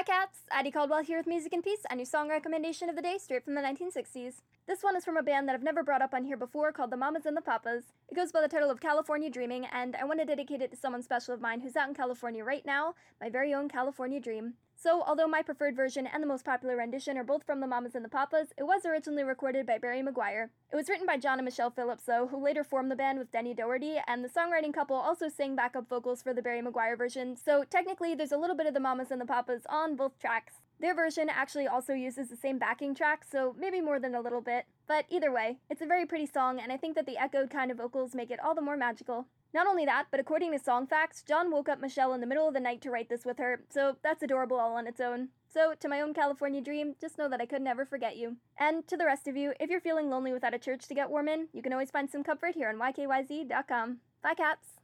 Hi cats, Addie Caldwell here with Music and Peace, a new song recommendation of the day straight from the 1960s. This one is from a band that I've never brought up on here before called the Mamas and the Papas. It goes by the title of California Dreaming, and I want to dedicate it to someone special of mine who's out in California right now, my very own California Dream. So, although my preferred version and the most popular rendition are both from the Mamas and the Papas, it was originally recorded by Barry McGuire. It was written by John and Michelle Phillips, though, who later formed the band with Denny Doherty, and the songwriting couple also sang backup vocals for the Barry McGuire version, so technically there's a little bit of the Mamas and the Papas on both tracks. Their version actually also uses the same backing track, so maybe more than a little bit. But either way, it's a very pretty song, and I think that the echoed kind of vocals make it all the more magical. Not only that, but according to Songfacts, John woke up Michelle in the middle of the night to write this with her, so that's adorable all on its own. So, to my own California dream, just know that I could never forget you. And to the rest of you, if you're feeling lonely without a church to get warm in, you can always find some comfort here on ykyz.com. Bye, cats!